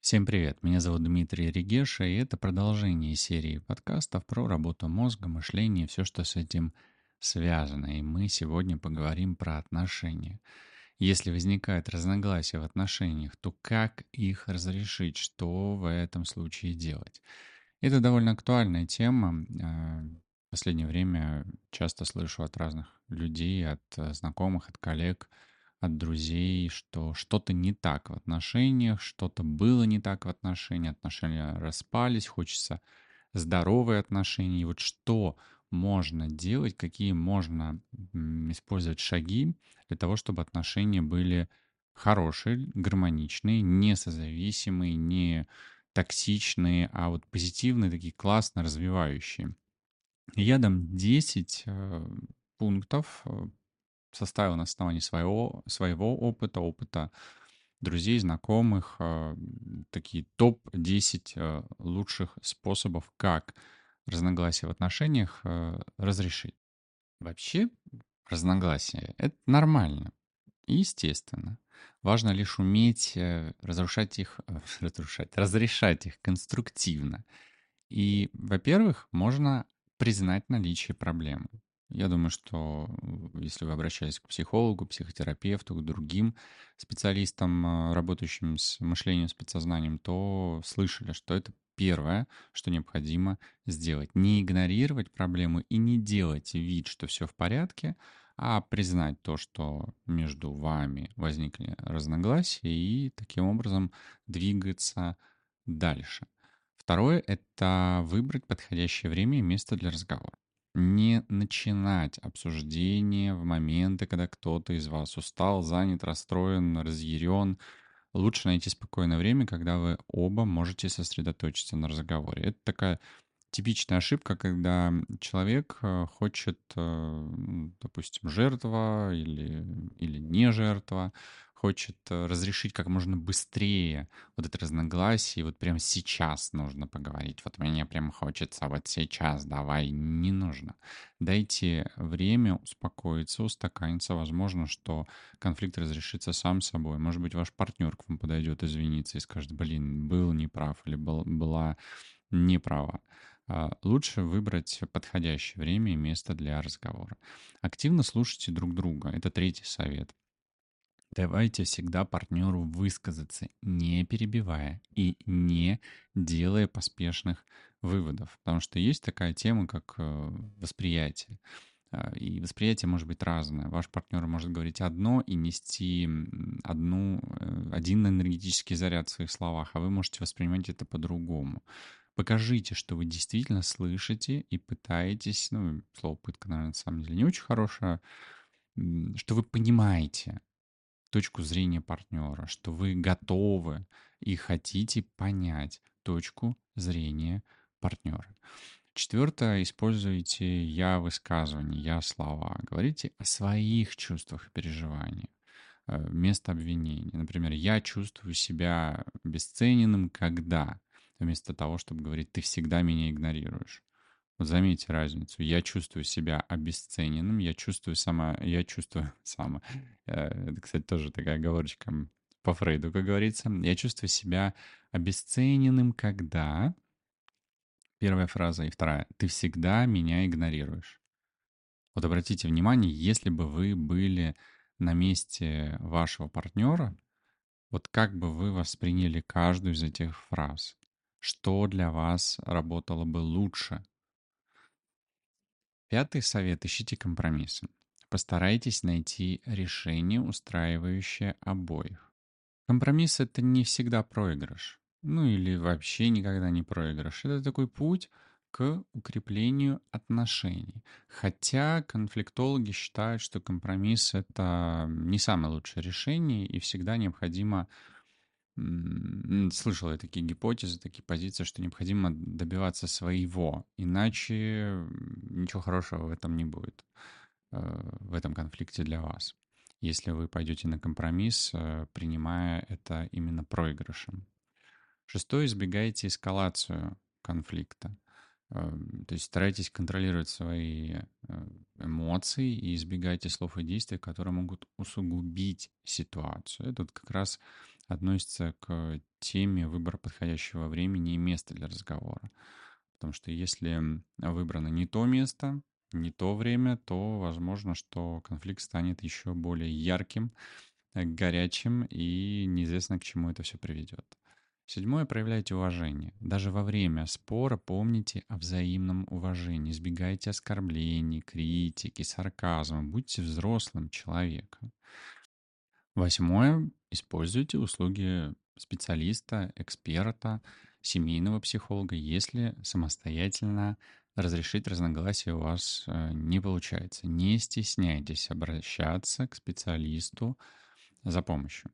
Всем привет, меня зовут Дмитрий Регеша, и это продолжение серии подкастов про работу мозга, мышление, все, что с этим связано. И мы сегодня поговорим про отношения. Если возникает разногласия в отношениях, то как их разрешить, что в этом случае делать? Это довольно актуальная тема. А, в последнее время часто слышу от разных людей, от э, знакомых, от коллег – от друзей, что что-то не так в отношениях, что-то было не так в отношениях, отношения распались, хочется здоровые отношения. И вот что можно делать, какие можно использовать шаги для того, чтобы отношения были хорошие, гармоничные, не созависимые, не токсичные, а вот позитивные, такие классно развивающие. Я дам 10 э, пунктов, э, составил на основании своего, своего опыта, опыта друзей, знакомых, э, такие топ-10 э, лучших способов, как разногласия в отношениях э, разрешить. Вообще, разногласия — это нормально естественно. Важно лишь уметь разрушать их, разрушать, разрешать их конструктивно. И, во-первых, можно признать наличие проблемы. Я думаю, что если вы обращались к психологу, психотерапевту, к другим специалистам, а, работающим с мышлением, с подсознанием, то слышали, что это первое, что необходимо сделать. Не игнорировать проблему и не делать вид, что все в порядке, а признать то, что между вами возникли разногласия и таким образом двигаться дальше. Второе — это выбрать подходящее время и место для разговора не начинать обсуждение в моменты, когда кто-то из вас устал, занят, расстроен, разъярен. Лучше найти спокойное время, когда вы оба можете сосредоточиться на разговоре. Это такая типичная ошибка, когда человек э, хочет, э, допустим, жертва или, или не жертва, хочет э, разрешить как можно быстрее вот это разногласие, вот прямо сейчас нужно поговорить. Вот мне прям хочется вот сейчас, давай, не нужно. Дайте время успокоиться, устаканиться. Возможно, что конфликт разрешится сам собой. Может быть, ваш партнер к вам подойдет извиниться и скажет, блин, был неправ или был, была неправа. А, лучше выбрать подходящее время и место для разговора. Активно слушайте друг друга. Это третий совет. Давайте всегда партнеру высказаться, не перебивая и не делая поспешных выводов. Потому что есть такая тема, как э, восприятие. А, и восприятие может быть разное. Ваш партнер может говорить одно и нести одну, э, один энергетический заряд в своих словах, а вы можете воспринимать это по-другому. Покажите, что вы действительно слышите и пытаетесь, ну, слово пытка, наверное, на самом деле не очень хорошее, что вы понимаете, точку зрения партнера, что вы готовы и хотите понять точку зрения партнера. Четвертое, используйте я высказывания, я слова. Говорите о своих чувствах и переживаниях э, вместо обвинения. Например, я чувствую себя бесцененным, когда вместо того, чтобы говорить, ты всегда меня игнорируешь. Заметьте разницу. Я чувствую себя обесцененным, я чувствую сама, я чувствую сама. Э, это, кстати, тоже такая оговорочка по Фрейду, как говорится. Я чувствую себя обесцененным, когда... Первая фраза и вторая. Ты всегда меня игнорируешь. Вот обратите внимание, если бы вы были на месте вашего партнера, вот как бы вы восприняли каждую из этих фраз? Что для вас работало бы лучше? Пятый совет – ищите компромиссы. Постарайтесь найти решение, устраивающее обоих. Компромисс – это не всегда проигрыш. Ну или вообще никогда не проигрыш. Это такой путь к укреплению отношений. Хотя конфликтологи считают, что компромисс — это не самое лучшее решение, и всегда необходимо слышал я такие гипотезы, такие позиции, что необходимо добиваться своего, иначе ничего хорошего в этом не будет, э, в этом конфликте для вас. Если вы пойдете на компромисс, э, принимая это именно проигрышем. Шестое, избегайте эскалацию конфликта. Э, то есть старайтесь контролировать свои эмоции и избегайте слов и действий, которые могут усугубить ситуацию. Это как раз относится к теме выбора подходящего времени и места для разговора. Потому что если выбрано не то место, не то время, то возможно, что конфликт станет еще более ярким, э, горячим, и неизвестно, к чему это все приведет. Седьмое. Проявляйте уважение. Даже во время спора помните о взаимном уважении. Избегайте оскорблений, критики, сарказма. Будьте взрослым человеком. Восьмое. Используйте услуги специалиста, эксперта, семейного психолога, если самостоятельно разрешить разногласия у вас э, не получается. Не стесняйтесь обращаться к специалисту за помощью.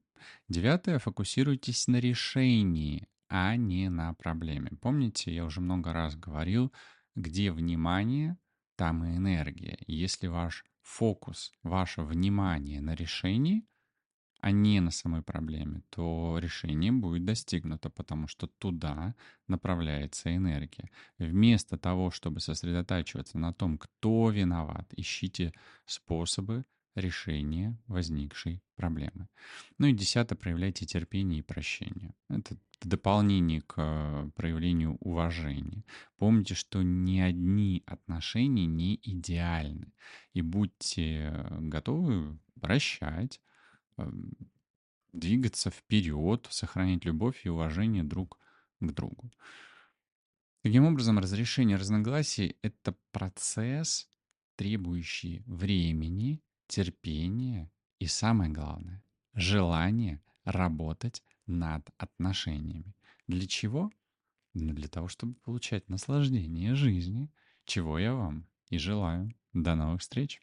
Девятое. Фокусируйтесь на решении, а не на проблеме. Помните, я уже много раз говорил, где внимание, там и энергия. Если ваш фокус, ваше внимание на решении – а не на самой проблеме, то решение будет достигнуто, потому что туда направляется энергия. Вместо того, чтобы сосредотачиваться на том, кто виноват, ищите способы решения возникшей проблемы. Ну и десятое, проявляйте терпение и прощение. Это в дополнение к э, проявлению уважения. Помните, что ни одни отношения не идеальны. И будьте готовы прощать, Эм, двигаться вперед, сохранять любовь и уважение друг к другу. Таким образом, разрешение разногласий — это процесс, требующий времени, терпения и, самое главное, желания работать над отношениями. Для чего? Ну, для того, чтобы получать наслаждение жизни, чего я вам и желаю. До новых встреч!